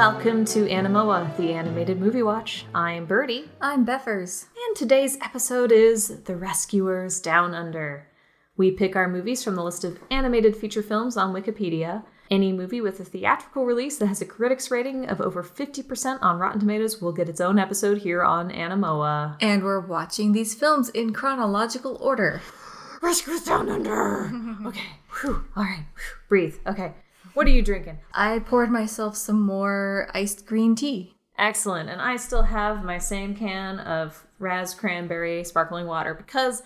welcome to Animoa, the animated movie watch. I'm Birdie, I'm Beffers. and today's episode is The Rescuers Down Under. We pick our movies from the list of animated feature films on Wikipedia. Any movie with a theatrical release that has a critics rating of over 50% on Rotten Tomatoes will get its own episode here on Animoa. And we're watching these films in chronological order. Rescuers Down Under! okay, whew, all right, whew, breathe. Okay, what are you drinking? I poured myself some more iced green tea. Excellent. And I still have my same can of Raz Cranberry sparkling water because,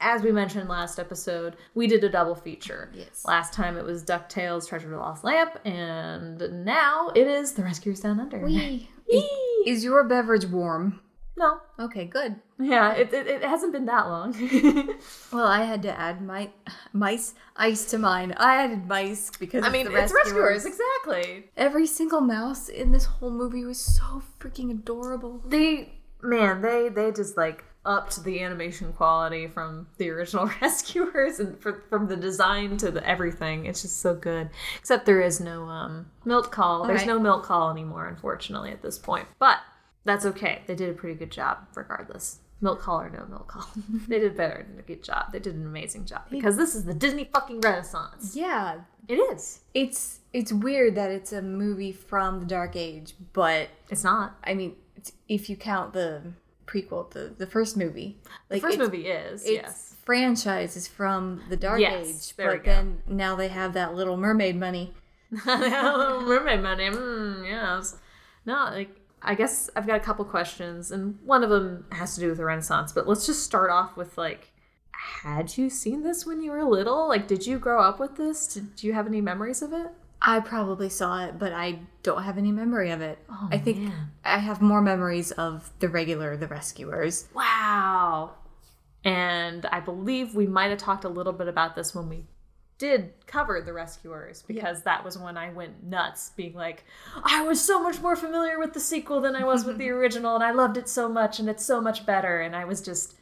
as we mentioned last episode, we did a double feature. Yes. Last time it was DuckTales Treasure of the Lost Lamp, and now it is The Rescuers Down Under. Wee, Is, is your beverage warm? No. Okay, good. Yeah, it, it, it hasn't been that long. Well, I had to add my mice ice to mine. I added mice because I mean, the it's Rescuers, exactly. Every single mouse in this whole movie was so freaking adorable. They, man, they they just like upped the animation quality from the original Rescuers and for, from the design to the everything. It's just so good. Except there is no um milk call. There's right. no milk call anymore, unfortunately, at this point. But that's okay. They did a pretty good job, regardless. Milk call or no milk call, they did better than a good job. They did an amazing job because this is the Disney fucking Renaissance. Yeah, It is. it's it's weird that it's a movie from the Dark Age, but It's not. I mean, if you count the prequel, the the first movie, like First movie is its yes. franchise is from the Dark Yes, Age, there we but then now they have that Little Mermaid money. Little Mermaid money. Mm, yes. No, like I guess I've got a couple questions, and one of them has to do with the Renaissance. But let's just start off with like, had you seen this when you were little? Like, did you grow up with this? Did do you have any memories of it? I probably saw it, but I don't have any memory of it. Oh, I think man. I have more memories of the regular The Rescuers. Wow. And I believe we might have talked a little bit about this when we did cover the rescuers because that was when I went nuts being like I was so much more familiar with the sequel than I was with the original and I loved it so much and it's so much better and I was just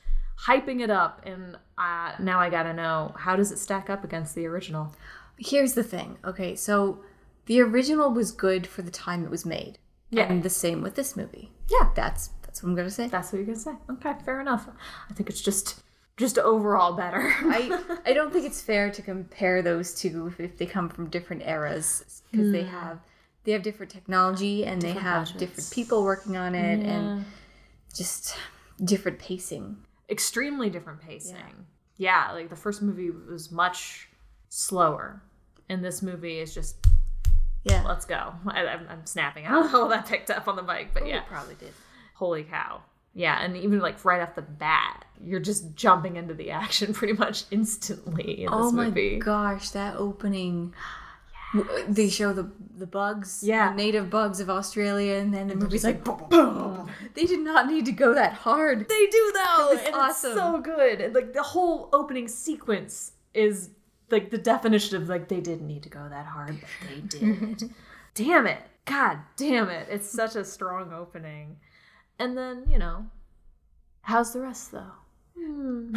hyping it up and uh, now I got to know how does it stack up against the original Here's the thing. Okay, so the original was good for the time it was made. Yeah. And the same with this movie. Yeah. That's that's what I'm gonna say. that's what you're to say okay fair enough I think it's just just overall better I I don't think it's fair to compare those two if they come from different eras because they hmm. have they have different technology and they have budgets. different people working on it and just different pacing. extremely different pacing. Yeah. like the first movie was much slower, and this movie is just Yeah. let's go. I, I'm, I'm snapping. I don't know that picked up on the mic, but oh, yeah, probably did. holy cow. Yeah, and even like right off the bat, you're just jumping into the action pretty much instantly in this movie. Oh my gosh, that opening. They show the the bugs, Yeah. the native bugs of Australia, and then the movie's like boom, boom. They did not need to go that hard. They do though. It's and awesome. It's so good. And like the whole opening sequence is like the definition of like they didn't need to go that hard, but they did. damn it. God damn it. It's such a strong opening. And then, you know, how's the rest though? Hmm.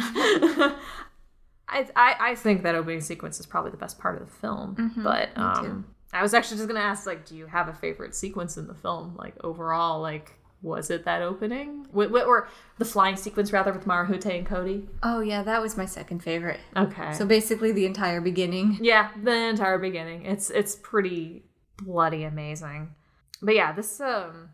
I, I I think that opening sequence is probably the best part of the film. but um I was actually just gonna ask, like, do you have a favorite sequence in the film? Like overall, like was it that opening? Wh- wh- or the flying sequence rather with Marahute and Cody? Oh yeah, that was my second favorite. Okay. So basically, the entire beginning. yeah, the entire beginning. It's it's pretty bloody amazing. But yeah, this um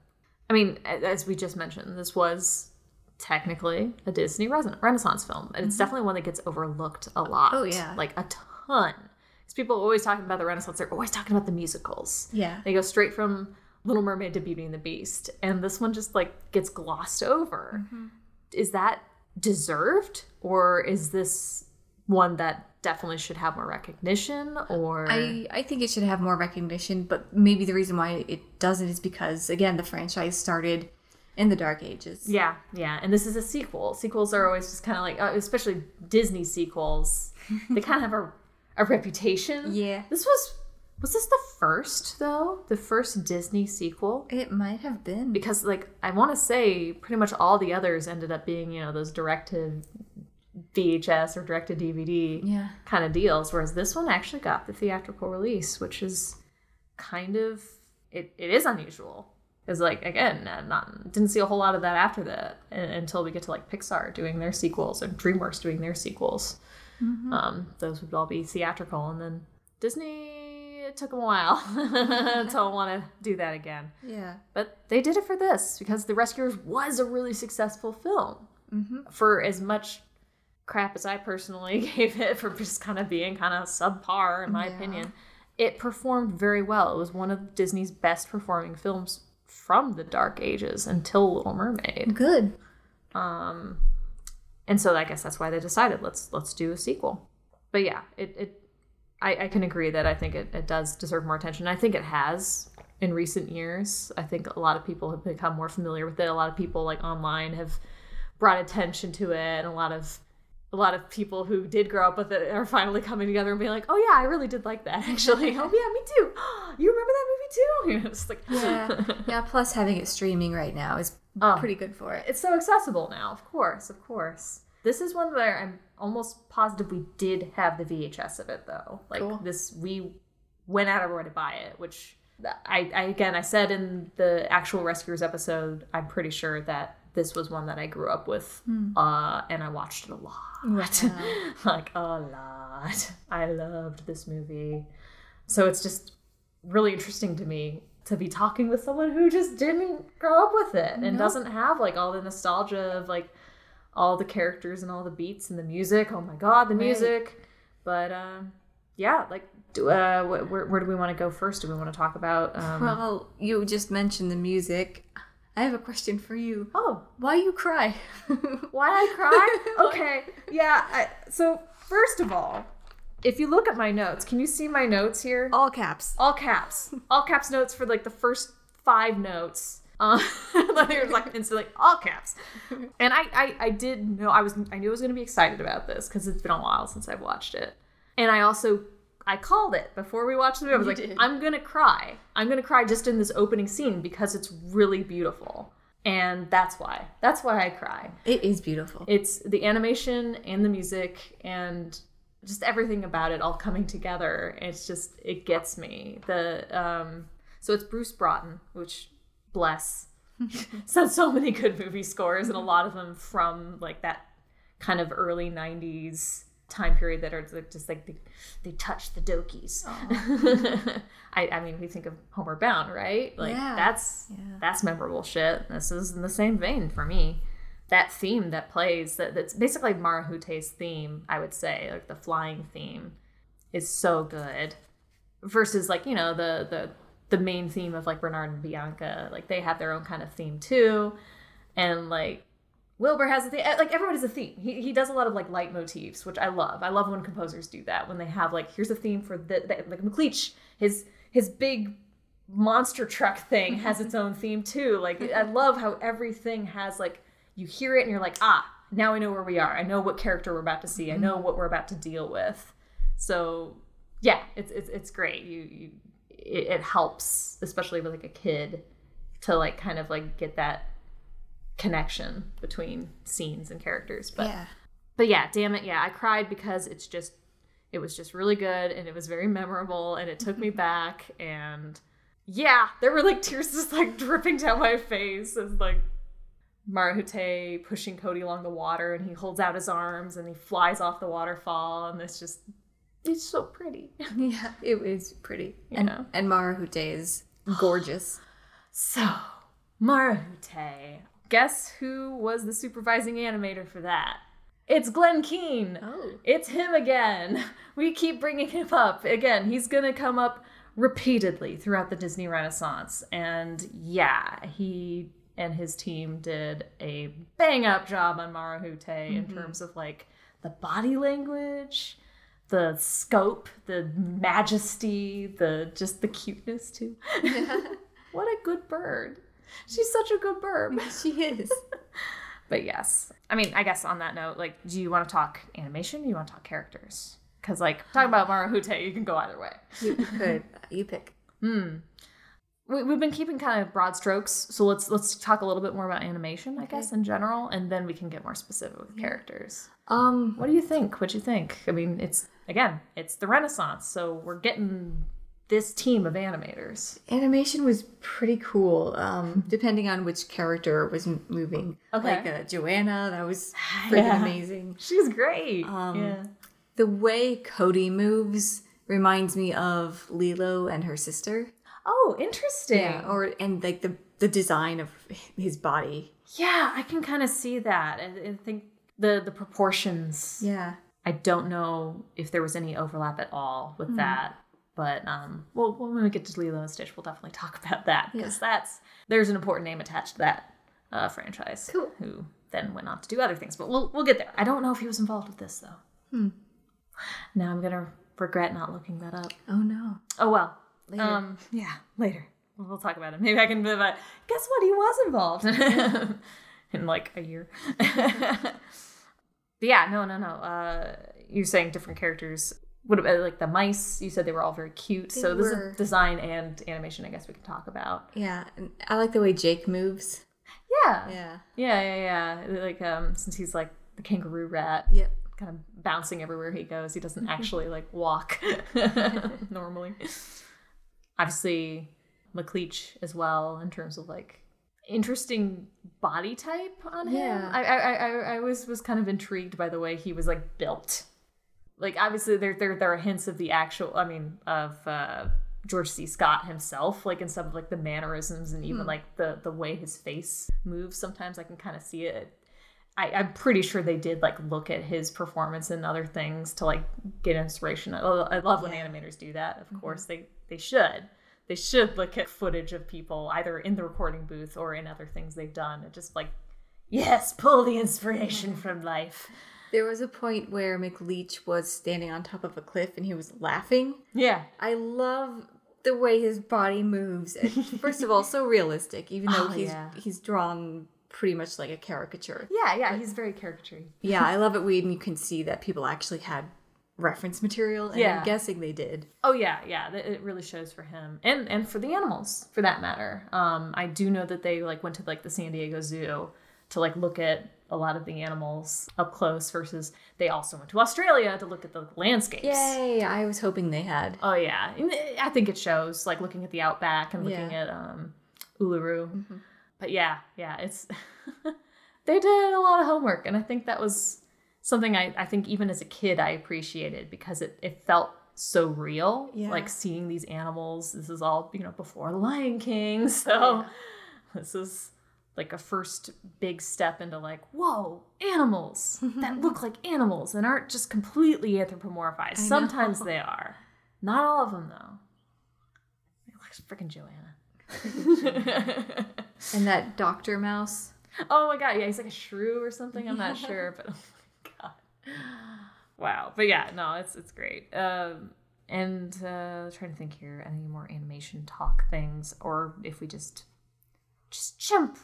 I mean, as we just mentioned, this was technically a Disney Renaissance film, and it's definitely one that gets overlooked a lot. Oh, yeah. like a ton. Because people are always talking about the Renaissance, they're always talking about the musicals. Yeah. They go straight from Little Mermaid to Beauty and the Beast, and this one just like gets glossed over. Mm-hmm. Is that deserved, or is this one that definitely should have more recognition? Or I, I think it should have more recognition, but maybe the reason why it doesn't is because again the franchise started in the Dark Ages. yeah, yeah, and this is a sequel. Sequels are always just kind of like, uh, especially Disney sequels, they kind of have a a reputation. Yeah. This was was this the first though? The first Disney sequel? It might have been. because like I want to say pretty much all the others ended up being you know those direct to VHS or direct to DVD Yeah. kind of deals, whereas this one actually got the theatrical release, which is kind of it, it is unusual. Is like again, not didn't see a whole lot of that after that until we get to like Pixar doing their sequels and DreamWorks doing their sequels. Um, those would all be theatrical, and then Disney it took them a while to want to do that again. Yeah. But they did it for this because The Rescuers was a really successful film. For as much crap as I personally gave it for just kind of being kind of subpar, in my Yeah. opinion, it performed very well. It was one of Disney's best performing films from the Dark Ages until Little Mermaid. Good. Um, and so I guess that's why they decided let's let's do a sequel. But yeah, it, it I, I can agree that I think it, it does deserve more attention. I think it has in recent years. I think a lot of people have become more familiar with it. A lot of people like online have brought attention to it and a lot of a lot of people who did grow up with it are finally coming together and being like, "Oh yeah, I really did like that actually. oh yeah, me too. You remember that movie too?" You know, it's like Yeah. yeah. Plus, having it streaming right now is Oh. pretty good for it. it's so accessible now. Of course, of course. This is one where I'm almost positive we did have the VHS of it though. Like Cool. this, we went out of our way to buy it, which I, I again I said in the actual Rescuers episode. I'm pretty sure that this was one that I grew up with, uh, and I watched it a lot, Wow. like a lot. I loved this movie, so it's just really interesting to me to be talking with someone who just didn't grow up with it and Nope. doesn't have like all the nostalgia of like all the characters and all the beats and the music. Oh my god, the Right. music! But um, yeah, like, do uh, where, where do we want to go first? Do we want to talk about? Um, Well, you just mentioned the music. I have a question for you. oh, Why you cry? why I cry? okay, yeah. I, so first of all, if you look at my notes, can you see my notes here? All caps. all caps, all caps notes for like the first five notes. Uh, there's like instantly all caps, and I, I I did know I was I knew I was gonna be excited about this because it's been a while since I've watched it, and I also I called it before we watched the movie. I was You like, did. I'm gonna cry. I'm gonna cry just in this opening scene because it's really beautiful, and that's why. That's why I cry It is beautiful. it's the animation and the music and just everything about it all coming together it's just it gets me the um so it's bruce broughton which bless so so many good movie scores and a lot of them from like that kind of early 90s time period that are like, just like they, they touch the dokies I, I mean we think of homeward bound right like Yeah. that's Yeah. that's memorable shit this is in the same vein for me that theme that plays that, that's basically Marahute's theme, I would say, like the flying theme is so good. Versus like, you know, the the the main theme of like Bernard and Bianca, like they have their own kind of theme too. And like Wilbur has a theme like everyone has a theme. He he does a lot of like leitmotifs, which I love. I love when composers do that, when they have like here's a theme for the, the like McLeach, his his big monster truck thing has its own theme too. Like I love how everything has like you hear it and you're like, ah, now I know where we are. I know what character we're about to see. I know what we're about to deal with. So yeah, it's it's, it's great. You you it, it helps, especially with like a kid, to like kind of like get that connection between scenes and characters. But yeah. but yeah, damn it, yeah, I cried because it's just it was just really good and it was very memorable and it took me back and yeah, there were like tears just like dripping down my face and like Marahute pushing Cody along the water and he holds out his arms and he flies off the waterfall and it's just it's so pretty. Yeah. It is pretty. You and, know. and Marahute is gorgeous. So, Marahute. Guess who was the supervising animator for that? It's Glenn Keane. Oh. It's him again. We keep bringing him up. Again, he's going to come up repeatedly throughout the Disney Renaissance. And yeah, he and his team did a bang up job on Marahute in mm-hmm. terms of like the body language, the scope, the majesty, the just the cuteness too. what a good bird. She's such a good bird. she is. But yes, I mean, I guess on that note, like, do you want to talk animation? Or do you want to talk characters? Because like talking about Marahute, you can go either way. You could. You pick. Hmm. We, we've been keeping kind of broad strokes, so let's let's talk a little bit more about animation, I guess, in general, and then we can get more specific with characters. Um. What do you think? What do you think? I mean, it's again, it's the Renaissance, so we're getting this team of animators? Animation was pretty cool, um, depending on which character was moving. Okay. Like uh, Joanna, that was freaking Yeah. amazing. She's great. Um, yeah. The way Cody moves reminds me of Lilo and her sister. Oh, interesting. Or and like the the design of his body. Yeah, I can kind of see that. I, I think the the proportions. Yeah. I don't know if there was any overlap at all with that. But um, well, when we get to Lilo and Stitch, we'll definitely talk about that because Yeah. that's there's an important name attached to that uh, franchise. Cool. Who then went on to do other things, but we'll we'll get there. I don't know if he was involved with this though. Hmm. Now I'm gonna regret not looking that up. Oh no. Oh well. Later. Um, yeah, later. We'll, talk about it. Maybe I can be like, guess what? He was involved in like a year. but yeah, no, no, no. Uh, you're saying different characters. What about like the mice? You said they were all very cute. They so this were. is design and animation. I guess we can talk about. Yeah, I like the way Jake moves. Yeah, Yeah. yeah, yeah, yeah. Like um, since he's like the kangaroo rat, Yep. kind of bouncing everywhere he goes. He doesn't actually like walk normally. Obviously, McLeach as well in terms of like interesting body type on him. Yeah. I I, I I was was kind of intrigued by the way he was like built. Like obviously there there there are hints of the actual I mean of uh George C. Scott himself, like in some of like the mannerisms and even hmm. like the the way his face moves. Sometimes I can kind of see it. I, I'm pretty sure they did like look at his performance and other things to like get inspiration. I, I love when animators do that. Of mm-hmm. course, they they should. They should look at footage of people either in the recording booth or in other things they've done and just like, yes, pull the inspiration mm-hmm. from life. There was a point where McLeach was standing on top of a cliff and he was laughing. Yeah, I love the way his body moves. First of all, so realistic, even though Oh, he's yeah. he's drawn pretty much like a caricature. yeah, yeah. He's very caricature. Yeah, I love it when you can see that people actually had reference material, and Yeah. I'm guessing they did. Oh yeah, yeah. It really shows for him and and for the animals for that matter. Um, I do know that they like went to like the San Diego Zoo to like look at a lot of the animals up close. Versus they also went to Australia to look at the landscapes. Yay! I was hoping they had. Oh yeah, And I think it shows like looking at the outback and looking Yeah. at um, Uluru. But yeah, yeah, it's they did a lot of homework, and I think that was something I, I think even as a kid I appreciated because it, it felt so real. Yeah. Like seeing these animals. This is all you know before the Lion King, so this is like a first big step into like whoa animals that look like animals and aren't just completely anthropomorphized. Sometimes they are, not all of them though. Like freaking Joanna. And that Doctor Mouse. Oh my god, yeah, he's like a shrew or something. I'm not sure, but oh my god, wow. But yeah, no, it's it's great. Um, and uh, trying to think here, any more animation talk things, or if we just just jump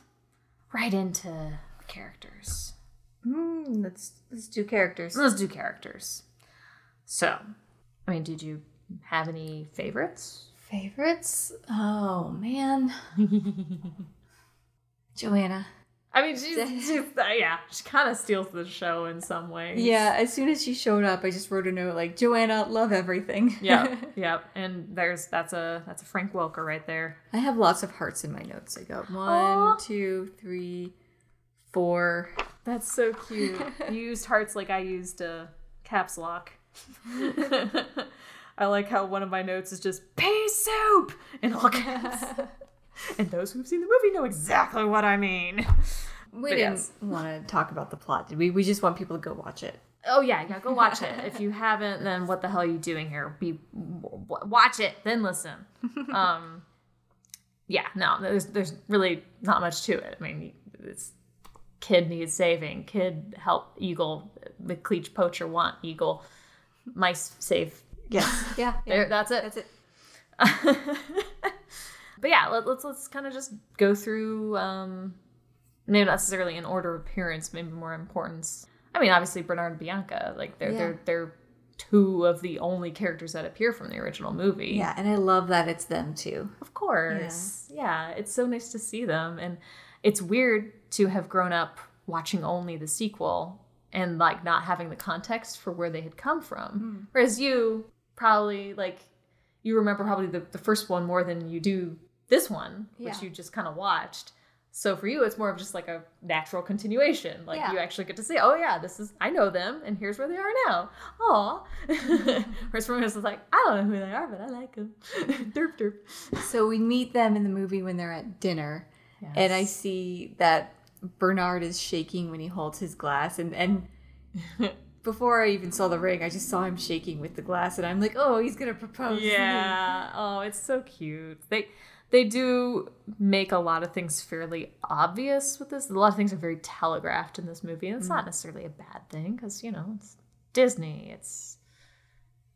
right into characters. Mm, let's let's do characters. Let's do characters. So, I mean, did you have any favorites? Favorites? Oh man, Joanna. I mean, she's, she's uh, yeah, she kind of steals the show in some ways. Yeah, as soon as she showed up, I just wrote a note like Joanna, love everything. yeah, yep. And there's that's a that's a Frank Welker right there. I have lots of hearts in my notes. I got one, Aw. two, three, four. That's so cute. you used hearts like I used uh, caps lock. I like how one of my notes is just pea soup in all caps. And those who've seen the movie know exactly what I mean. We But didn't yes. want to talk about the plot, did we? We just want people to go watch it. Oh yeah, yeah. Go watch it. If you haven't, then what the hell are you doing here? Be watch it, then listen. Um, yeah, no, there's there's really not much to it. I mean, it's kid needs saving. Kid help eagle. McLeach poacher want eagle. Mice save. Yes. yeah. There, that's it. That's it. but yeah, let, let's let's kind of just go through. Um, maybe not necessarily in order of appearance, maybe more importance. I mean, obviously Bernard and Bianca, like they're Yeah. they're they're two of the only characters that appear from the original movie. Yeah, and I love that it's them too. Of course. Yeah. it's so nice to see them. And it's weird to have grown up watching only the sequel and like not having the context for where they had come from. Whereas you probably like you remember probably the, the first one more than you do this one, which Yeah. you just kind of watched. So for you, it's more of just like a natural continuation. Like Yeah. you actually get to see, oh yeah, this is I know them, and here's where they are now. Aw. Whereas for me, it's like I don't know who they are, but I like them. derp derp. So we meet them in the movie when they're at dinner, and I see that Bernard is shaking when he holds his glass, and and before I even saw the ring, I just saw him shaking with the glass, and I'm like, oh, he's gonna propose. Yeah. Oh, it's so cute. They they do make a lot of things fairly obvious with this. A lot of things are very telegraphed in this movie, and it's not mm. necessarily a bad thing because you know it's Disney. It's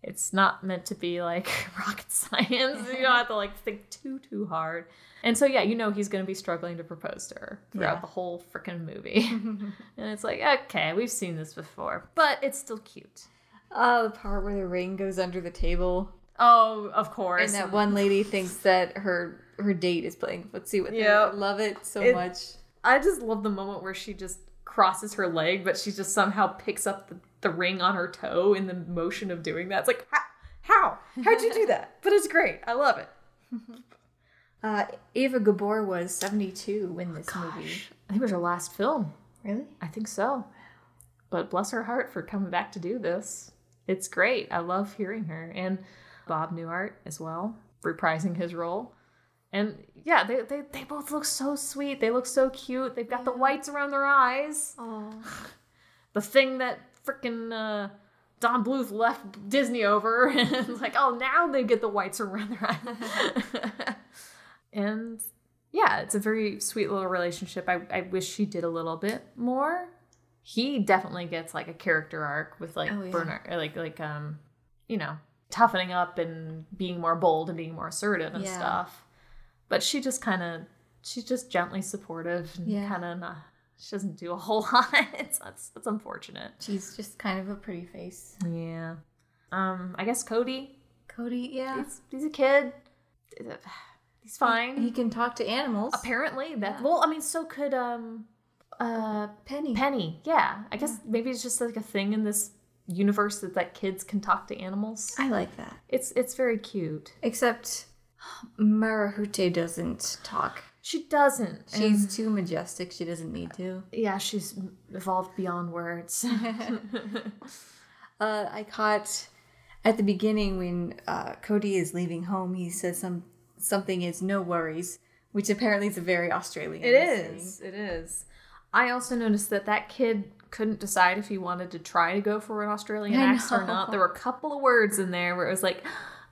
it's not meant to be like rocket science. You don't have to like think too too hard. And so yeah, you know he's gonna be struggling to propose to her throughout Yeah. the whole freaking movie. and it's like, okay, we've seen this before, but it's still cute. Oh, the part where the ring goes under the table, Oh, of course. and that one lady thinks that her her date is playing footsie with Yeah. her. Love it so It- much. I just love the moment where she just crosses her leg, but she just somehow picks up the, the ring on her toe in the motion of doing that. It's like, how? How? How'd you do that? But it's great. I love it. Uh, Eva Gabor was 72 when this movie. I think it was her last film. Really? I think so. But bless her heart for coming back to do this. It's great. I love hearing her. And Bob Newhart as well, reprising his role. And yeah, they, they, they both look so sweet. They look so cute. They've got the whites around their eyes. The thing that freaking uh, Don Bluth left Disney over, and it's like, oh, now they get the whites around their eyes. and yeah, it's a very sweet little relationship. I, I wish she did a little bit more. He definitely gets like a character arc with like Oh, yeah. Bernard, like like um, you know, toughening up and being more bold and being more assertive and Yeah. stuff. But she just kind of, she's just gently supportive and Yeah. kind of not. She doesn't do a whole lot. it's that's, that's unfortunate. She's just kind of a pretty face. Yeah. Um, I guess Cody. Cody, yeah. He's, he's a kid. He's fine. He can talk to animals. Apparently, that Yeah. well, I mean, so could um, uh, Penny. Penny. Yeah, I guess maybe it's just like a thing in this universe that that kids can talk to animals. I like that. It's it's very cute. Except Marahute doesn't talk. She doesn't. She's too majestic. She doesn't need to. yeah, she's evolved beyond words. Uh, I caught at the beginning when uh, Cody is leaving home. He says some something is no worries, which apparently is a very Australian. It is. It is. I also noticed that that kid couldn't decide if he wanted to try to go for an Australian accent or not. There were a couple of words in there where it was like,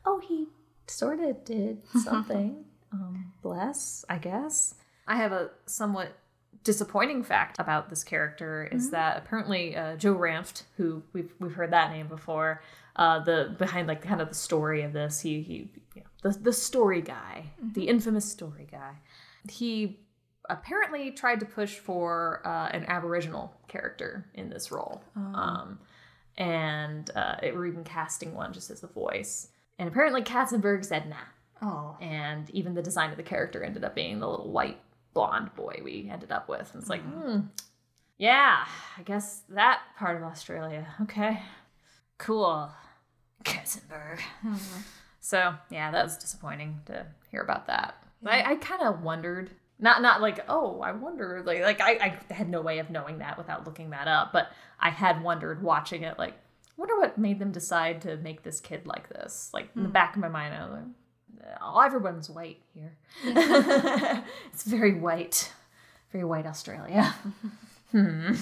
oh, he sort of did something. um, bless, I guess. I have a somewhat disappointing fact about this character is that apparently uh, Joe Ranft, who we've we've heard that name before, uh, the behind like kind of the story of this, he he you know, the the story guy, the infamous story guy, he apparently tried to push for uh, an Aboriginal character in this role, um, and uh, it were even casting one just as the voice, and apparently Katzenberg said nah Oh, and even the design of the character ended up being the little white blonde boy we ended up with. And it's like, hmm, yeah, I guess that part of Australia. Okay, cool, Katzenberg. So yeah, that was disappointing to hear about that. But I, I kind of wondered. Not not like oh I wonder like like I, I had no way of knowing that without looking that up but I had wondered watching it like wonder what made them decide to make this kid like this like in the back of my mind I was like oh, everyone's white here. it's very white, very white Australia. hmm.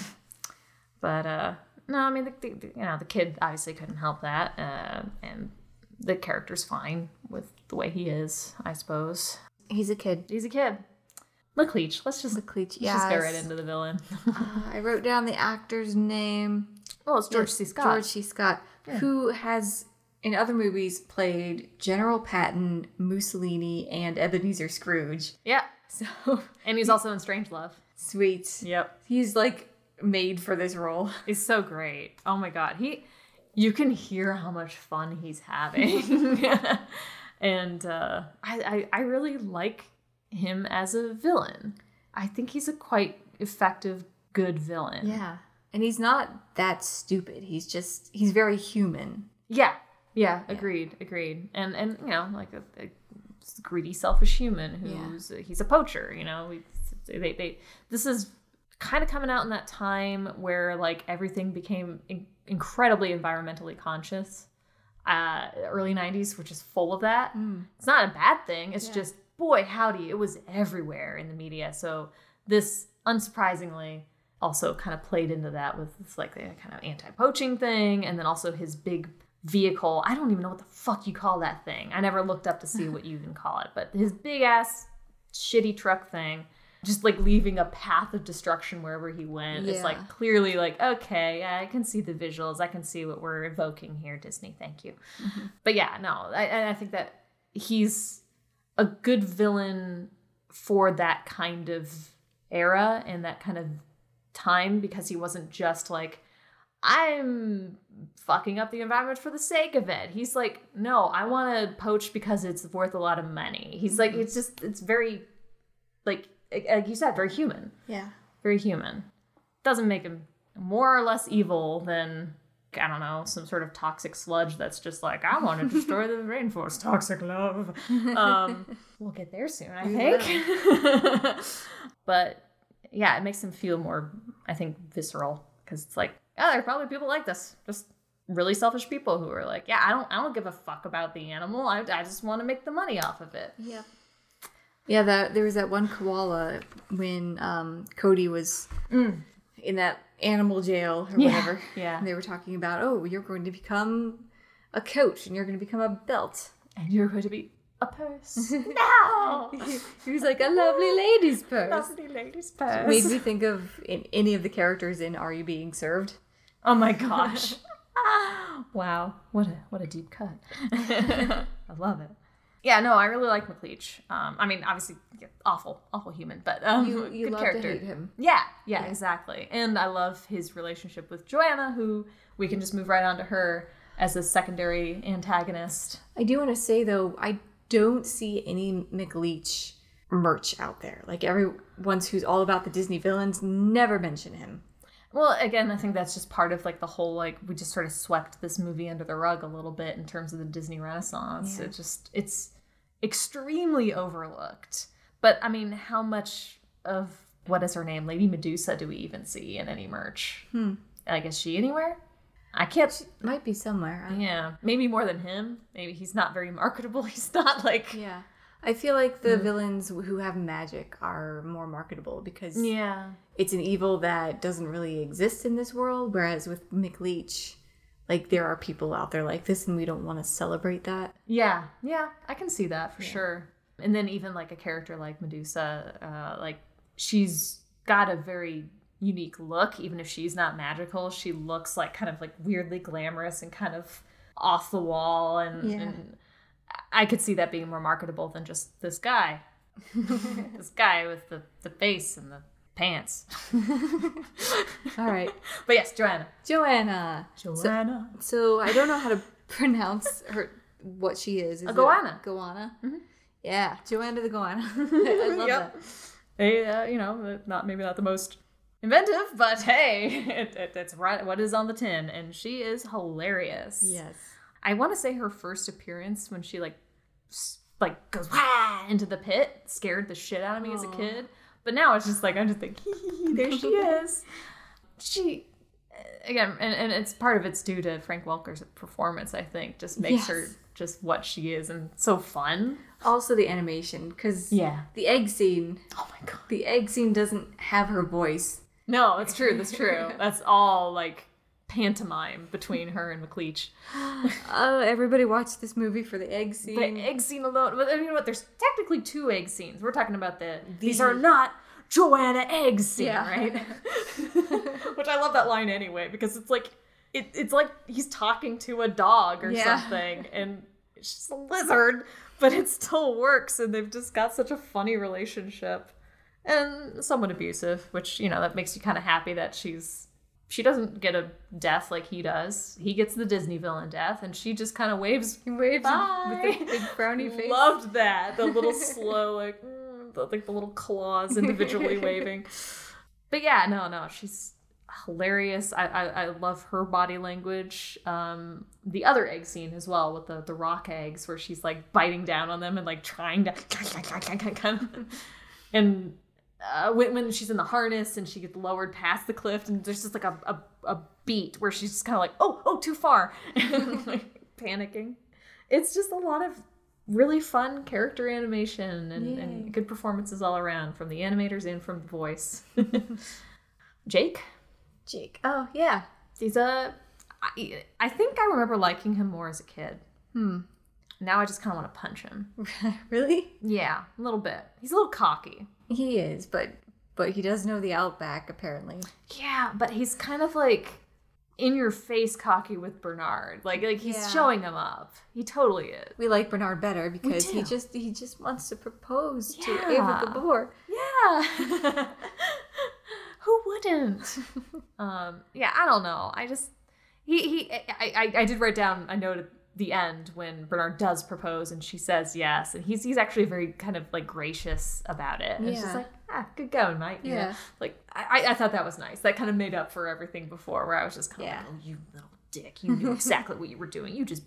But uh, no, I mean, the, the, the- you know, the kid obviously couldn't help that, uh, and the character's fine with the way he is. I suppose he's a kid. he's a kid. McLeach. Let's just let's Yeah. just go right into the villain. I wrote down the actor's name. well, it's George C. Scott. George C. Scott, who has in other movies played General Patton, Mussolini, and Ebenezer Scrooge. Yeah, So and he's also in Strangelove. sweet. Yep. He's like made for this role. He's so great. Oh my god. He you can hear how much fun he's having. and uh I, I I really like him as a villain. I think he's a quite effective good villain. Yeah. And he's not that stupid. He's just he's very human. Yeah. Yeah, agreed, agreed. And and you know, like a, a greedy, selfish human who's he's a poacher. You know, we, they they this is kind of coming out in that time where like everything became in- incredibly environmentally conscious. Uh, early '90s, which is full of that. It's not a bad thing. It's Yeah. just boy howdy, it was everywhere in the media. So this, unsurprisingly, also kind of played into that with this like the kind of anti-poaching thing, and then also his big vehicle. I don't even know what the fuck you call that thing. I never looked up to see what you even call it, but his big ass shitty truck thing. Just like leaving a path of destruction wherever he went. It's like clearly like, okay, yeah, I can see the visuals. I can see what we're evoking here, Disney. Thank you. Mm-hmm. But yeah, no, I, I think that he's a good villain for that kind of era and that kind of time because he wasn't just like I'm fucking up the environment for the sake of it. He's like, no, I want to poach because it's worth a lot of money. He's like, mm-hmm. it's just, it's very, like, like you said, very human, Yeah. very human. Doesn't make him more or less evil than I don't know some sort of toxic sludge that's just like I want to destroy the rainforest. Toxic love. Um, we'll get there soon, I We think. but yeah, it makes him feel more, I think, visceral because it's like, yeah, there are probably people like this, just really selfish people who are like, yeah, I don't, I don't give a fuck about the animal. I, I just want to make the money off of it. Yeah. Yeah, that there was that one koala when um, Cody was in that animal jail or Yeah, whatever. yeah. And they were talking about, oh, you're going to become a coach and you're going to become a belt. And you're going to be a purse. no, he was like a lovely lady's purse. lovely lady's purse. Made me think of in, any of the characters in Are You Being Served? Oh my gosh. wow. What a what a deep cut. I love it. Yeah, no, I really like McLeach. Um, I mean, obviously, yeah, awful, awful human, but um, You, you good character. him. Yeah, yeah, exactly. And I love his relationship with Joanna, who we can just move right on to her as a secondary antagonist. I do want to say though, I don't see any McLeach merch out there. Like everyone's who's all about the Disney villains never mention him. Well, again, I think that's just part of like the whole like we just sort of swept this movie under the rug a little bit in terms of the Disney Renaissance. Yeah. It just it's extremely overlooked. But I mean, how much of what is her name, Lady Medusa, do we even see in any merch? Hmm. Like, is she anywhere? I can't. She Might be somewhere. Yeah, maybe more than him. Maybe he's not very marketable. He's not like. Yeah. I feel like the villains who have magic are more marketable because Yeah. it's an evil that doesn't really exist in this world. Whereas with McLeach, like there are people out there like this and we don't want to celebrate that. Yeah, yeah, I can see that for sure. And then even like a character like Medusa, uh, like she's got a very unique look. Even if she's not magical, she looks like kind of like weirdly glamorous and kind of off the wall. And, Yeah. and I could see that being more marketable than just this guy, this guy with the the face and the pants. All right. But yes, Joanna. Joanna. Joanna. So I don't know how to pronounce her what she is. is A it goanna. Goanna. Yeah, Joanna the goanna. I love Yep. that. They, uh, you know, not maybe not the most inventive, but hey, it, it, it's right what is on the tin, and she is hilarious. Yes. I want to say her first appearance when she like, like goes Wah! into the pit scared the shit out of me as a kid, but now it's just like I'm just like, there she is. She. Uh, again, and, and it's part of it's due to Frank Welker's performance. I think just makes her just what she is and so fun. Also the animation, because Yeah. the egg scene, Oh my god. the egg scene doesn't have her voice. No, that's true. That's true. That's all like pantomime between her and McLeach. Oh, everybody watched this movie for the egg scene. The egg scene alone. But you know what? There's technically two egg scenes. We're talking about the. These The- are not Joanna egg scene, Yeah. right? Which I love that line anyway because it's like it, it's like he's talking to a dog or Yeah. something, and it's just a lizard, but it still works, and they've just got such a funny relationship and somewhat abusive, which you know that makes you kind of happy that she's she doesn't get a death like he does. He gets the Disney villain death, and she just kind of waves. Waves Bye. with a big frowny face. Loved that the little slow like mm, the, like the little claws individually waving. But yeah, no, no, she's hilarious. I, I, I love her body language. Um, the other egg scene as well with the, the rock eggs where she's like biting down on them and like trying to and uh, she's in the harness and she gets lowered past the cliff and there's just like a, a, a beat where she's just kind of like oh oh too far like panicking it's just a lot of really fun character animation and, and good performances all around from the animators and from the voice jake Jake. Oh yeah. he's a I, I think i remember liking him more as a kid Hmm. Now i just kind of want to punch him really? yeah a little bit he's a little cocky He is, but but he does know the Outback apparently. Yeah, but he's kind of like in your face cocky with Bernard. Like like he's Yeah. showing him up. He totally is. We like Bernard better because he just he just wants to propose to Eva Gabor. Yeah. Who wouldn't? um yeah, I don't know. I just he he I, I I did write down a note at the end when Bernard does propose and she says yes and he's he's actually very kind of like gracious about it. And it's just like, ah, good going, mate. you know? Yeah. Like I, I- thought that was nice. That kind of made up for everything before where I was just kind of Yeah. like, oh, you little dick. You knew exactly what you were doing. You just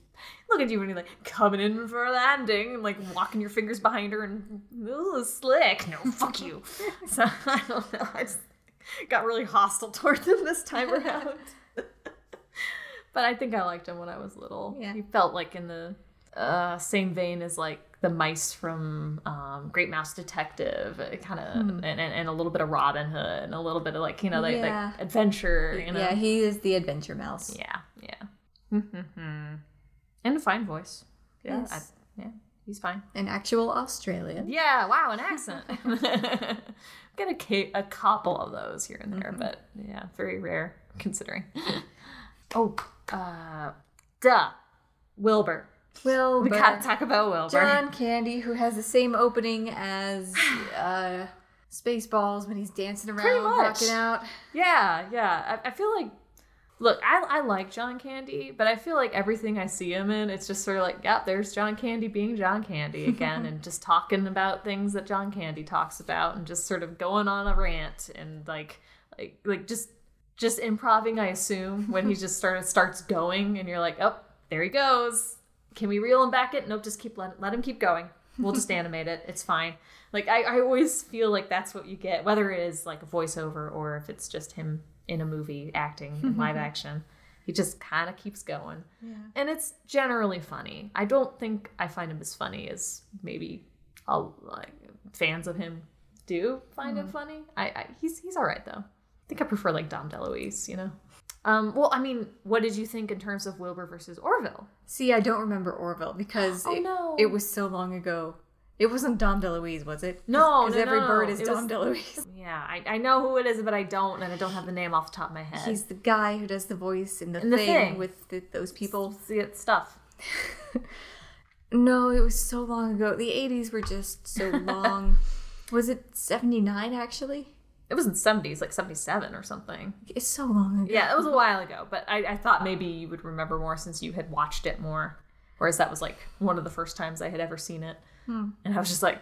look at you and you're like coming in for a landing and like walking your fingers behind her and ooh, slick. No, fuck you. So I don't know. I just got really hostile towards him this time around. But I think I liked him when I was little. Yeah. He felt like in the uh, same vein as like the mice from um, Great Mouse Detective, kind of, and, and, and a little bit of Robin Hood, and a little bit of like you know like, Yeah. like adventure, you know. Yeah, he is the adventure mouse. Yeah, yeah. and a fine voice. Yeah, Yes. I- yeah, he's fine. An actual Australian. Yeah, wow, an accent. Get a, ca- a couple of those here and there, but yeah, very rare considering. oh, uh, duh, Wilbur. Wilbur. We gotta talk about Wilbur. John Candy, who has the same opening as uh, Spaceballs when he's dancing around, rocking out. Yeah, yeah. I, I feel like, look, I, I like John Candy, but I feel like everything I see him in, it's just sort of like, yeah, there's John Candy being John Candy again and just talking about things that John Candy talks about and just sort of going on a rant and like, like, like just, just improving, I assume, when he just started starts going and you're like, oh, there he goes. Can we reel him back in? Nope, just keep let, let him keep going. We'll just animate it. It's fine. Like I, I always feel like that's what you get, whether it is like a voiceover or if it's just him in a movie acting in live action. He just kind of keeps going. Yeah. And it's generally funny. I don't think I find him as funny as maybe all like fans of him do find him mm. funny. I, I he's he's all right though. I think I prefer like Dom DeLuise, you know. Um, well, I mean, what did you think in terms of Wilbur versus Orville? See, I don't remember Orville because Oh, it, no. it was so long ago. It wasn't Dom DeLuise, was it? No, because no, every no. bird is It Dom was- DeLuise. Yeah, I, I know who it is, but I don't, and I don't have the name off the top of my head. He's the guy who does the voice in the, In The thing, Thing. with the, those people. See it stuff. No, it was so long ago. The 80s were just so long. was it 79 actually? It was in the 70s, like 77 or something. It's so long ago. Yeah, it was a while ago, but I, I thought maybe you would remember more since you had watched it more. Whereas that was like one of the first times I had ever seen it. Hmm. And I was just like,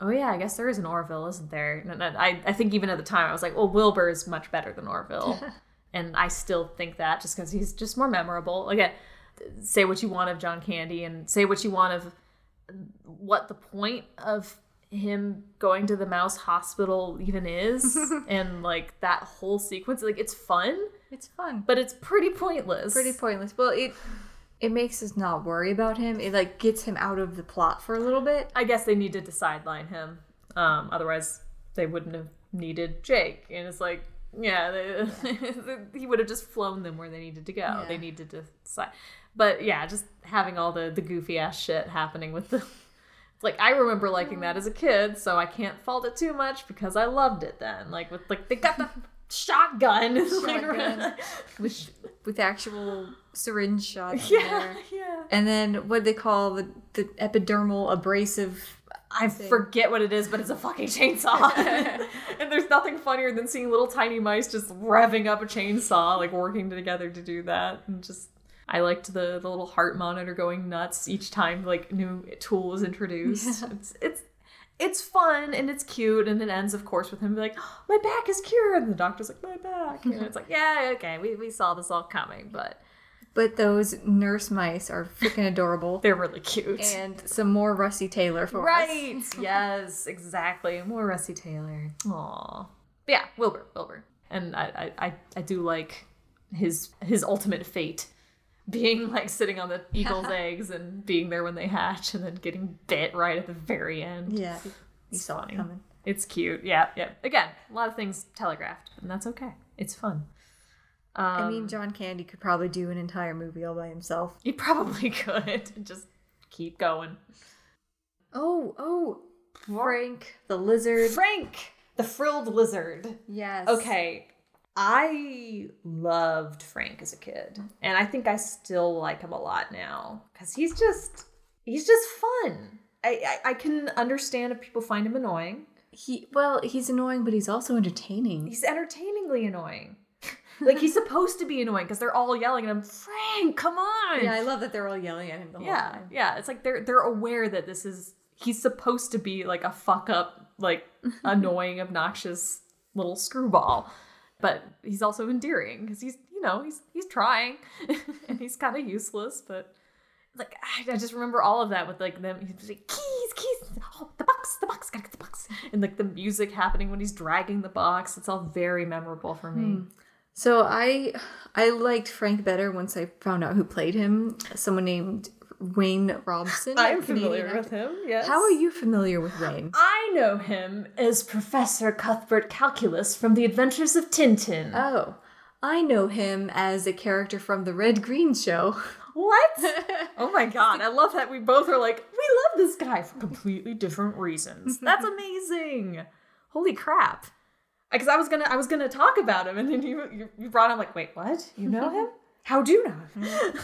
oh yeah, I guess there is an Orville, isn't there? And I, I think even at the time I was like, well, Wilbur is much better than Orville. and I still think that just because he's just more memorable. Again, uh, say what you want of John Candy and say what you want of uh, what the point of him going to the mouse hospital even is and like that whole sequence like it's fun It's fun. but it's pretty pointless Pretty pointless. Well, it it makes us not worry about him. It like gets him out of the plot for a little bit. i guess they needed to sideline him um otherwise they wouldn't have needed jake and it's like yeah they, he would have just flown them where they needed to go Yeah. they needed to side but yeah just having all the the goofy ass shit happening with the like I remember liking that as a kid, so I can't fault it too much because I loved it then. Like with like they got the shotgun, Shotgun. with with actual syringe shots yeah, there. yeah. And then what they call the the epidermal abrasive. I forget what it is, but it's a fucking chainsaw. and there's nothing funnier than seeing little tiny mice just revving up a chainsaw, like working together to do that. And just, I liked the, the little heart monitor going nuts each time like new tool was introduced. It's, it's, it's fun and it's cute and it ends of course with him being like oh, my back is cured and the doctor's like my back and it's like yeah okay we, we saw this all coming but But those nurse mice are freaking adorable. they're really cute and some more Russi Taylor for us. right yes exactly more russi taylor Aw. But yeah wilbur wilbur and I, I i i do like his his ultimate fate being like sitting on the eagle's eggs and being there when they hatch and then getting bit right at the very end Yeah. You It's saw funny. it coming. It's cute. Yeah, yeah. Again, a lot of things telegraphed, and that's okay. It's fun. Um, I mean, John Candy could probably do an entire movie all by himself. he probably could just keep going. Oh, oh, Frank the lizard. Frank, the frilled lizard. Yes. Okay, I loved Frank as a kid, and I think I still like him a lot now because he's just he's just fun. I, I I can understand if people find him annoying. He well, he's annoying, but he's also entertaining. He's entertainingly annoying. like he's supposed to be annoying because they're all yelling at him. Frank, come on! Yeah, I love that they're all yelling at him the whole yeah, time. yeah. It's like they're they're aware that this is he's supposed to be like a fuck up, like annoying, obnoxious little screwball, but he's also endearing because he's you know he's he's trying and he's kind of useless, but like I, I just remember all of that with like them. He's like keys, keys. Oh, the box, the box. Gotta get the box. And like the music happening when he's dragging the box. It's all very memorable for me. Hmm. So I I liked Frank better once I found out who played him. Someone named Wayne Robson. I'm familiar with him. Yes. How are you familiar with Wayne? I know him as Professor Cuthbert Calculus from The Adventures of Tintin. Oh, I know him as a character from the Red Green Show. what? oh my god, I love that we both are like, we love this guy for completely different reasons. That's amazing. Holy crap. Because I was gonna I was gonna talk about him and then you you, you brought him like, wait, what? You know him? How do you know him?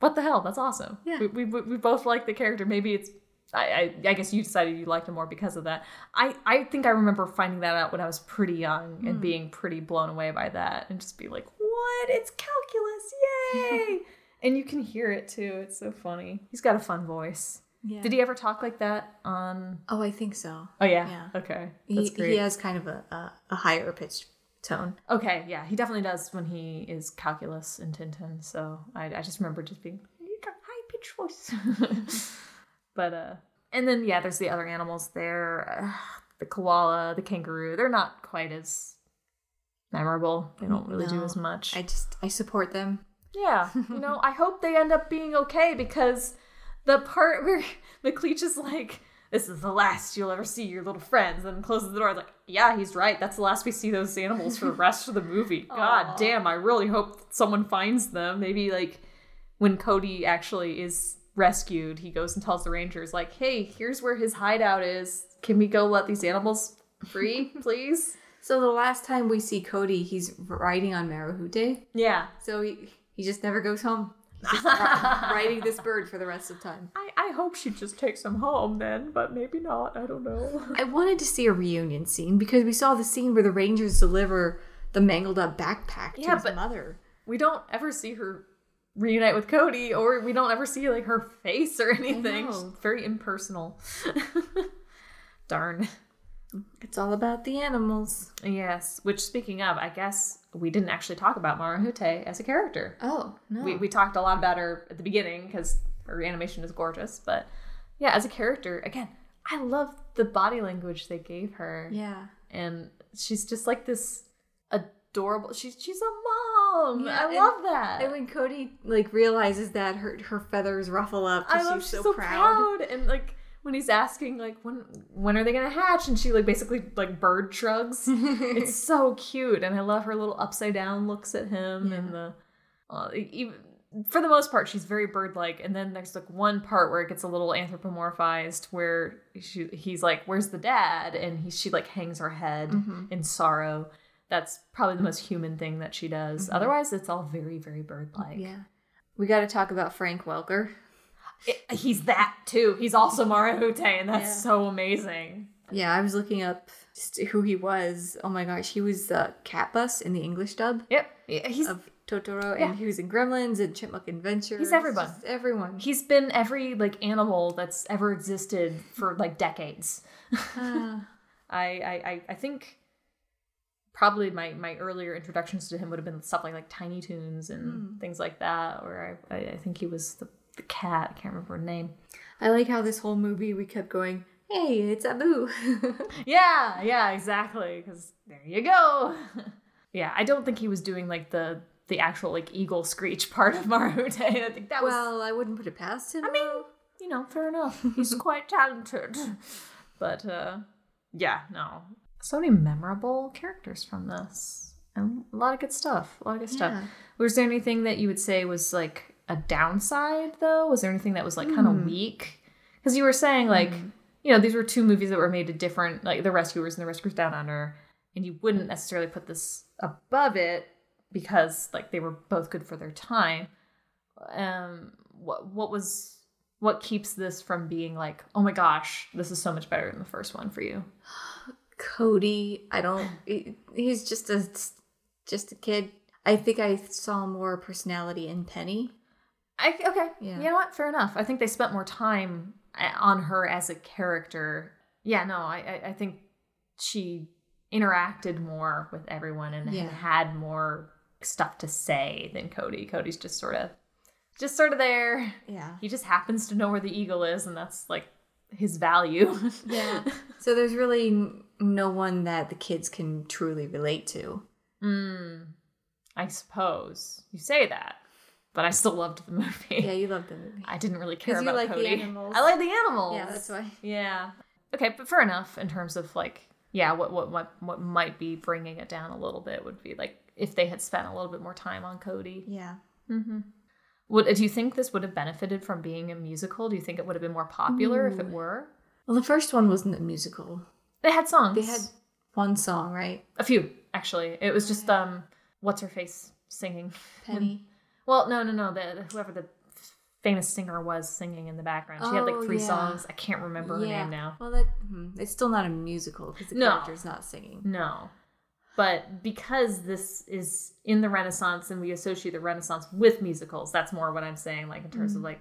What the hell? That's awesome. Yeah. We, we, we both like the character. Maybe it's I, I I guess you decided you liked him more because of that. I I think I remember finding that out when I was pretty young and hmm. being pretty blown away by that and just be like, what? It's calculus! Yay! and you can hear it too. It's so funny. He's got a fun voice. Yeah. Did he ever talk like that on? Oh, I think so. Oh yeah. Yeah. Okay. That's He, great. he has kind of a, a, a higher pitched tone. Okay, yeah, he definitely does when he is calculus in Tintin. So I, I just remember just being you got high pitched voice. but uh, and then yeah, there's the other animals there, uh, the koala, the kangaroo. They're not quite as memorable. They don't really do as much. I just I support them. Yeah, you know, I hope they end up being okay because the part where McLeach is like, "This is the last you'll ever see your little friends," and closes the door. Like, yeah, he's right. That's the last we see those animals for the rest of the movie. God Aw. damn, I really hope someone finds them. Maybe like when Cody actually is rescued, he goes and tells the rangers, like, "Hey, here's where his hideout is. Can we go let these animals free, please?" So the last time we see Cody, he's riding on Marahute. yeah, So he, he just never goes home. He's just ri- riding this bird for the rest of time. I, I hope she just takes him home then, but maybe not. I don't know. I wanted to see a reunion scene because we saw the scene where the Rangers deliver the mangled up backpack to Yeah, his but- mother. we don't ever see her reunite with Cody, or we don't ever see like her face or anything. know. She's very impersonal. Darn. It's all about the animals. Yes. Which, speaking of, I guess we didn't actually talk about Marahute as a character. Oh no! We, we talked a lot about her at the beginning because her animation is gorgeous, but yeah, as a character, again, I love the body language they gave her. yeah, and she's just like this adorable. She's she's a mom. Yeah, I and- love that. and when Cody like realizes that her her feathers ruffle up, I love she's she's so, proud. and like when he's asking like when when are they gonna hatch, and she like basically like bird shrugs. it's so cute, and I love her little upside down looks at him and the uh, even. For the most part, she's very bird-like, and then there's like one part where it gets a little anthropomorphized, where she, he's like, "Where's the dad?" and he she like hangs her head in sorrow. That's probably the most human thing that she does. Otherwise, it's all very, very bird-like. Yeah, we got to talk about Frank Welker. It- he's that too. He's also Marahute, and that's Yeah. so amazing. Yeah, I was looking up who he was. Oh my gosh, he was uh, Cat Bus in the English dub Yep, Yeah, he's of Totoro, and he was in Gremlins and Chipmunk Adventure. He's everyone. Just everyone. He's been every like animal that's ever existed for like decades. Ah. I, I I- think probably my my earlier introductions to him would have been stuff like like Tiny Toons and things like that. Where I, I I think he was the the cat. I can't remember her name. I like how this whole movie we kept going, hey, it's Abu. Yeah, yeah, exactly. Because there you go. yeah, I don't think he was doing like the the actual like eagle screech part of Marahute. I think that was well, I wouldn't put it past him. I mean, you know, fair enough. He's quite talented. But uh yeah, no. So many memorable characters from this. And a lot of good stuff. A lot of good stuff. Yeah. Was there anything that you would say was like a downside though? Was there anything that was like kind of weak? Because you were saying like, you know, these were two movies that were made to different like The Rescuers and The Rescuers Down Under, and you wouldn't necessarily put this above it because like they were both good for their time um what what was what keeps this from being like oh my gosh this is so much better than the first one for you Cody, I don't. He's just a just a kid. I think I saw more personality in Penny. I, okay Yeah. you know what fair enough i think they spent more time uh, on her as a character yeah no i i, I think she interacted more with everyone and, and Yeah. had more stuff to say than cody cody's just sort of just sort of there Yeah. he just happens to know where the eagle is and that's like his value Yeah. so there's really no one that the kids can truly relate to. Mm, I suppose you say that, but I still loved the movie. Yeah, you loved the movie. I didn't really care 'Cause you about like the Cody. animals. I like the animals. Yeah, that's why. Yeah. Okay, but fair enough in terms of like, yeah, what what what what might be bringing it down a little bit would be like if they had spent a little bit more time on Cody. Yeah. Mm-hmm. Would do you think this would have benefited from being a musical? Do you think it would have been more popular if it were? Well, the first one wasn't a musical. They had songs. They had one song, right? a few actually. It was just um, what's her face singing. Penny. Well, no, no, no. The whoever the famous singer was singing in the background. She had like three yeah. songs. I can't remember her name now. Well, that hmm, it's still not a musical because the No. character's not singing. No. But because this is in the Renaissance and we associate the Renaissance with musicals, that's more what I'm saying, like in terms Mm. of like,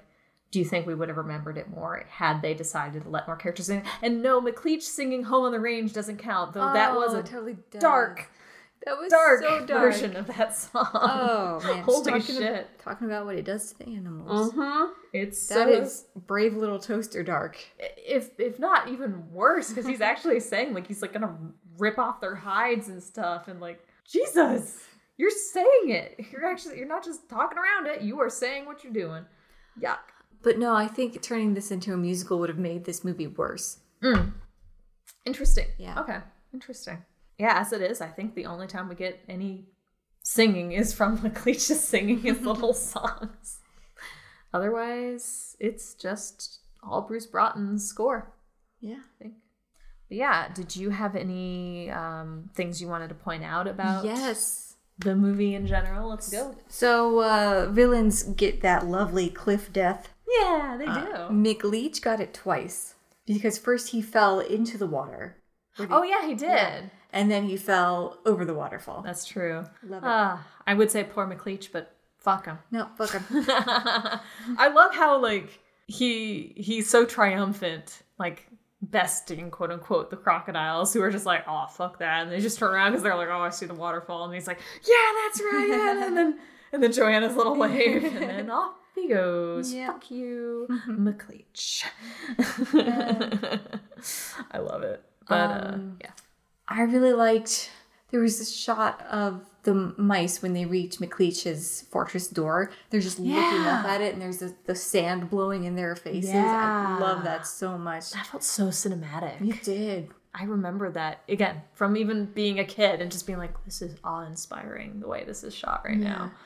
do you think we would have remembered it more had they decided to let more characters in? And no, McLeach singing Home on the Range doesn't count, though that was Oh, a totally does. dark, That was dark, so dark. version of that song. Oh man, Holy talking shit. talking about what it does to the animals. Uh huh. It's That so is brave little toaster dark. if if not even worse because he's actually saying like he's like gonna rip off their hides and stuff and like jesus you're saying it you're actually you're not just talking around it you are saying what you're doing yuck But no, I think turning this into a musical would have made this movie worse. Mm. interesting Yeah. okay interesting yeah as it is i think the only time we get any singing is from just singing his little songs otherwise it's just all bruce broughton's score Yeah. I think. But yeah, did you have any um, things you wanted to point out about Yes. the movie in general? Let's go. So uh villains get that lovely cliff death. Yeah, they Uh, McLeach got it twice because first he fell into the water. oh yeah, he did. And then he fell over the waterfall. That's true. Love it. Ah, I would say poor McLeach, but fuck him. No, fuck him. I love how like he he's so triumphant, like besting quote unquote the crocodiles who are just like, oh fuck that, and they just turn around because they're like, oh I see the waterfall, and he's like, yeah that's right, and then and then Joanna's little wave, and then off he goes. Yeah. Fuck you, McLeach. I love it, but uh, Um, yeah. I really liked there was this shot of the mice when they reach McLeach's fortress door. They're just looking up at it and there's the, the sand blowing in their faces. Yeah. I love that so much. That felt so cinematic. You did. I remember that again from even being a kid and just being like, this is awe inspiring the way this is shot right now.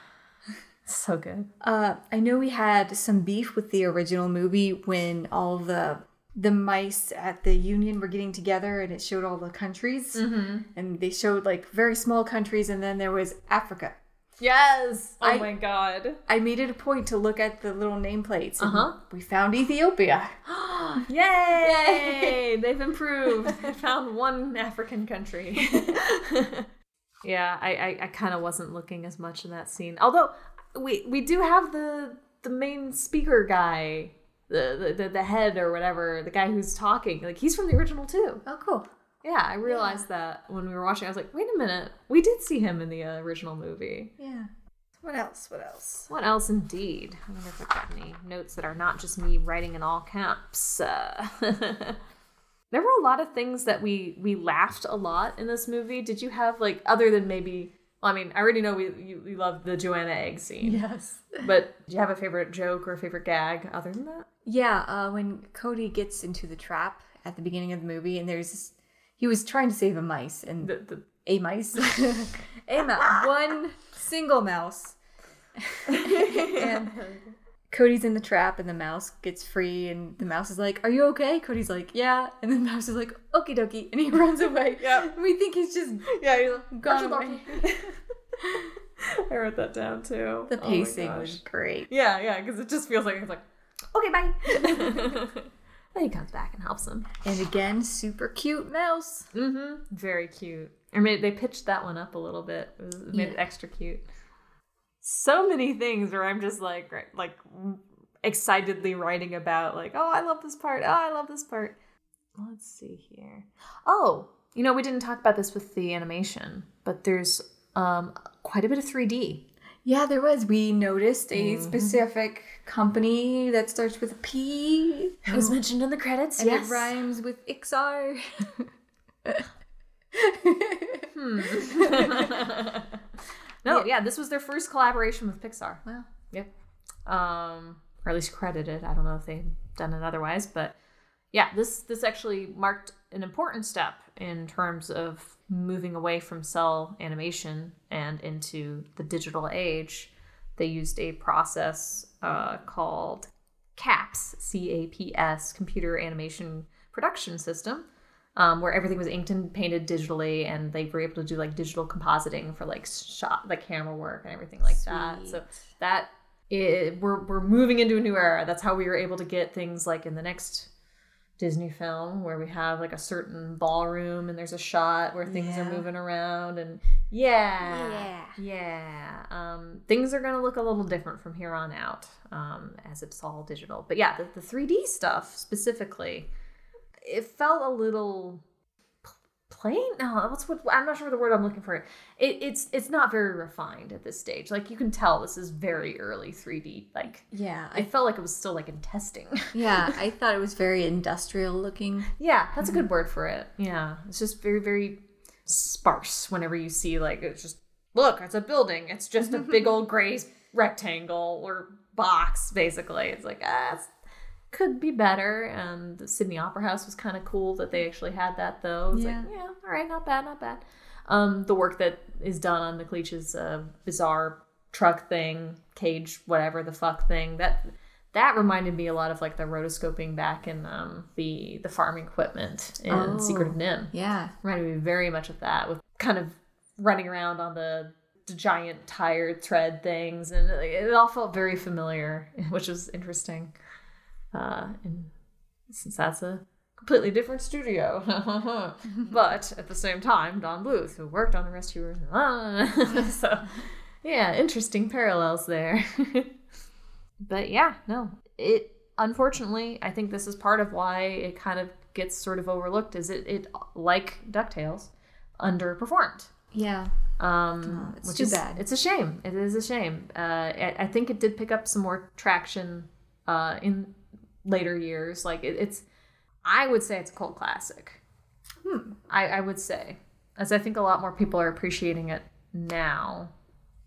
So good. Uh, I know we had some beef with the original movie when all the the mice at the union were getting together and it showed all the countries and they showed like very small countries and then there was Africa. Yes. Oh I- my god. I made it a point to look at the little nameplates Uh-huh. we found Ethiopia. Yay! yay! They've improved. They found one African country. Yeah, I I, I kind of wasn't looking as much in that scene. Although we we do have the the main speaker guy, the the, the head or whatever, the guy who's talking. Like he's from the original too. Oh, cool. Yeah, I realized that when we were watching. I was like, wait a minute, we did see him in the uh, original movie. Yeah. What else? What else? What else, indeed? I wonder if I've got any notes that are not just me writing in all caps. Uh, there were a lot of things that we we laughed a lot in this movie. Did you have like other than maybe? Well, I mean, I already know we you, you love the Joanna egg scene. Yes. But do you have a favorite joke or a favorite gag other than that? Yeah, uh, when Cody gets into the trap at the beginning of the movie, and there's this, he was trying to save a mice, and The, the, a mice, a mouse, one single mouse, and Cody's in the trap, and the mouse gets free, and the mouse is like, "Are you okay?" Cody's like, "Yeah," and then the mouse is like, "Okie dokie," and he runs away. Yeah. and we think he's just yeah, he's like, gone away. I wrote that down too. The Oh pacing gosh. was great. Yeah, yeah, because it just feels like it's like, okay, bye. then he comes back and helps him. And again, super cute mouse. Mm-hmm. Very cute. I mean, they pitched that one up a little bit. It, made it extra cute. So many things where I'm just like, like excitedly writing about, like, oh, I love this part. Oh, I love this part. Let's see here. Oh, you know, we didn't talk about this with the animation, but there's um quite a bit of 3D. Yeah, there was. We noticed a specific company that starts with a P. It was mentioned in the credits. And yes. it rhymes with Ixar. no, yeah. this was their first collaboration with Pixar. wow. Yep. Um, or at least credited. I don't know if they've done it otherwise, but yeah, this this actually marked an important step in terms of moving away from cel animation and into the digital age. They used a process uh, called CAPS, C A P S, Computer Animation Production System, um, where everything was inked and painted digitally, and they were able to do like digital compositing for like shot, like camera work and everything like that. So that it, we're we're moving into a new era. That's how we were able to get things like in the next Disney film where we have like a certain ballroom and there's a shot where things are moving around and yeah. Yeah. Um, things are gonna look a little different from here on out um, as it's all digital. But yeah the, the 3d stuff specifically it felt a little plain no what's what i'm not sure the word i'm looking for it, it's it's not very refined at this stage like you can tell this is very early 3d like Yeah, i felt like it was still like in testing yeah, I thought it was very industrial looking. Yeah, that's a good word for it. Yeah, it's just very, very sparse whenever you see, like, it's just, look, it's a building. It's just a big old gray rectangle or box, basically. It's like, ah, it's, could be better. And the Sydney Opera House was kind of cool that they actually had that, though. It's Yeah. like, yeah, all right, not bad, not bad. Um, the work that is done on McLeach's uh, bizarre truck thing, cage, whatever the fuck thing, that that reminded me a lot of like the rotoscoping back in um, the the farming equipment in Oh. Secret of NIMH. Yeah, Reminded me very much of that, with kind of running around on the, the giant tire tread things, and it, it all felt very familiar, which was interesting. Uh, and since that's a completely different studio, but at the same time, Don Bluth, who worked on the Rescuers, so yeah, interesting parallels there. but yeah, no, it unfortunately, I think this is part of why it kind of gets sort of overlooked. Is it it like Ducktales underperformed? yeah. Um, Oh, it's which too is bad. it's a shame. It is a shame. Uh, I, I think it did pick up some more traction uh, in later years. Like it, it's, I would say it's a cult classic. Hmm. I, I would say, as I think a lot more people are appreciating it now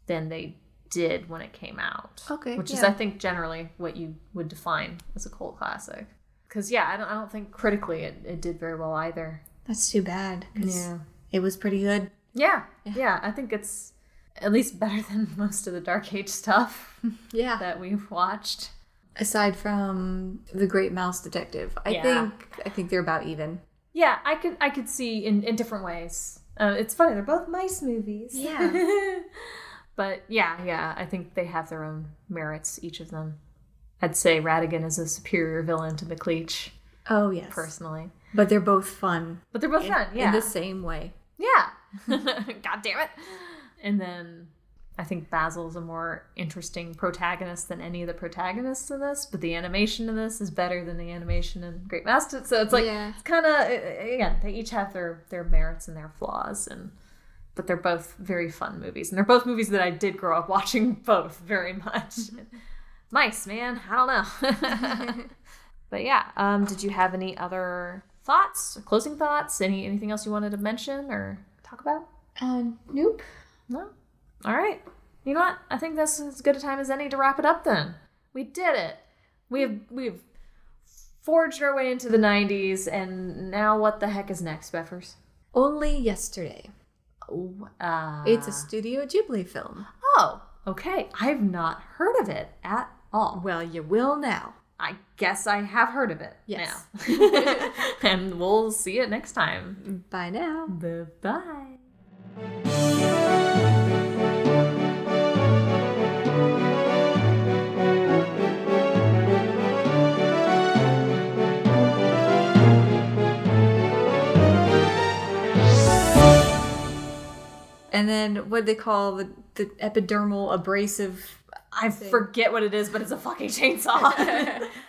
than they did when it came out. Okay, which is. I think generally what you would define as a cult classic. Because yeah, I don't I don't think critically it, it did very well either. That's too bad. 'cause Yeah. It was pretty good. Yeah, yeah, I think it's at least better than most of the Dark Age stuff Yeah. that we've watched. Aside from the Great Mouse Detective, I Yeah. think I think they're about even. Yeah, I could I could see in, in different ways. Uh, it's funny they're both mice movies. Yeah. but yeah, yeah, I think they have their own merits, each of them. I'd say Ratigan is a superior villain to McLeach, Oh yes. personally. But they're both fun. But they're both in- fun, yeah. In the same way. Yeah, God damn it. And then I think Basil's a more interesting protagonist than any of the protagonists in this, but the animation in this is better than the animation in Great Master. So it's like Yeah. it's kind of again they each have their their merits and their flaws, and but they're both very fun movies, and they're both movies that I did grow up watching both very much. Mice, man, I don't know. but yeah, um, did you have any other thoughts, closing thoughts, any anything else you wanted to mention or talk about? Uh, nope. No. All right. You know what? I think this is as good a time as any to wrap it up. Then we did it. We've we've forged our way into the '90s, and now what the heck is next, Beffers? Only yesterday. Uh, It's a Studio Ghibli film. oh, okay. I've not heard of it at all. Well, you will now. I guess I have heard of it. Yes. now. and we'll see it next time. Bye now. Bye bye. And then what they call the, the epidermal abrasive. I forget what it is, but it's a fucking chainsaw.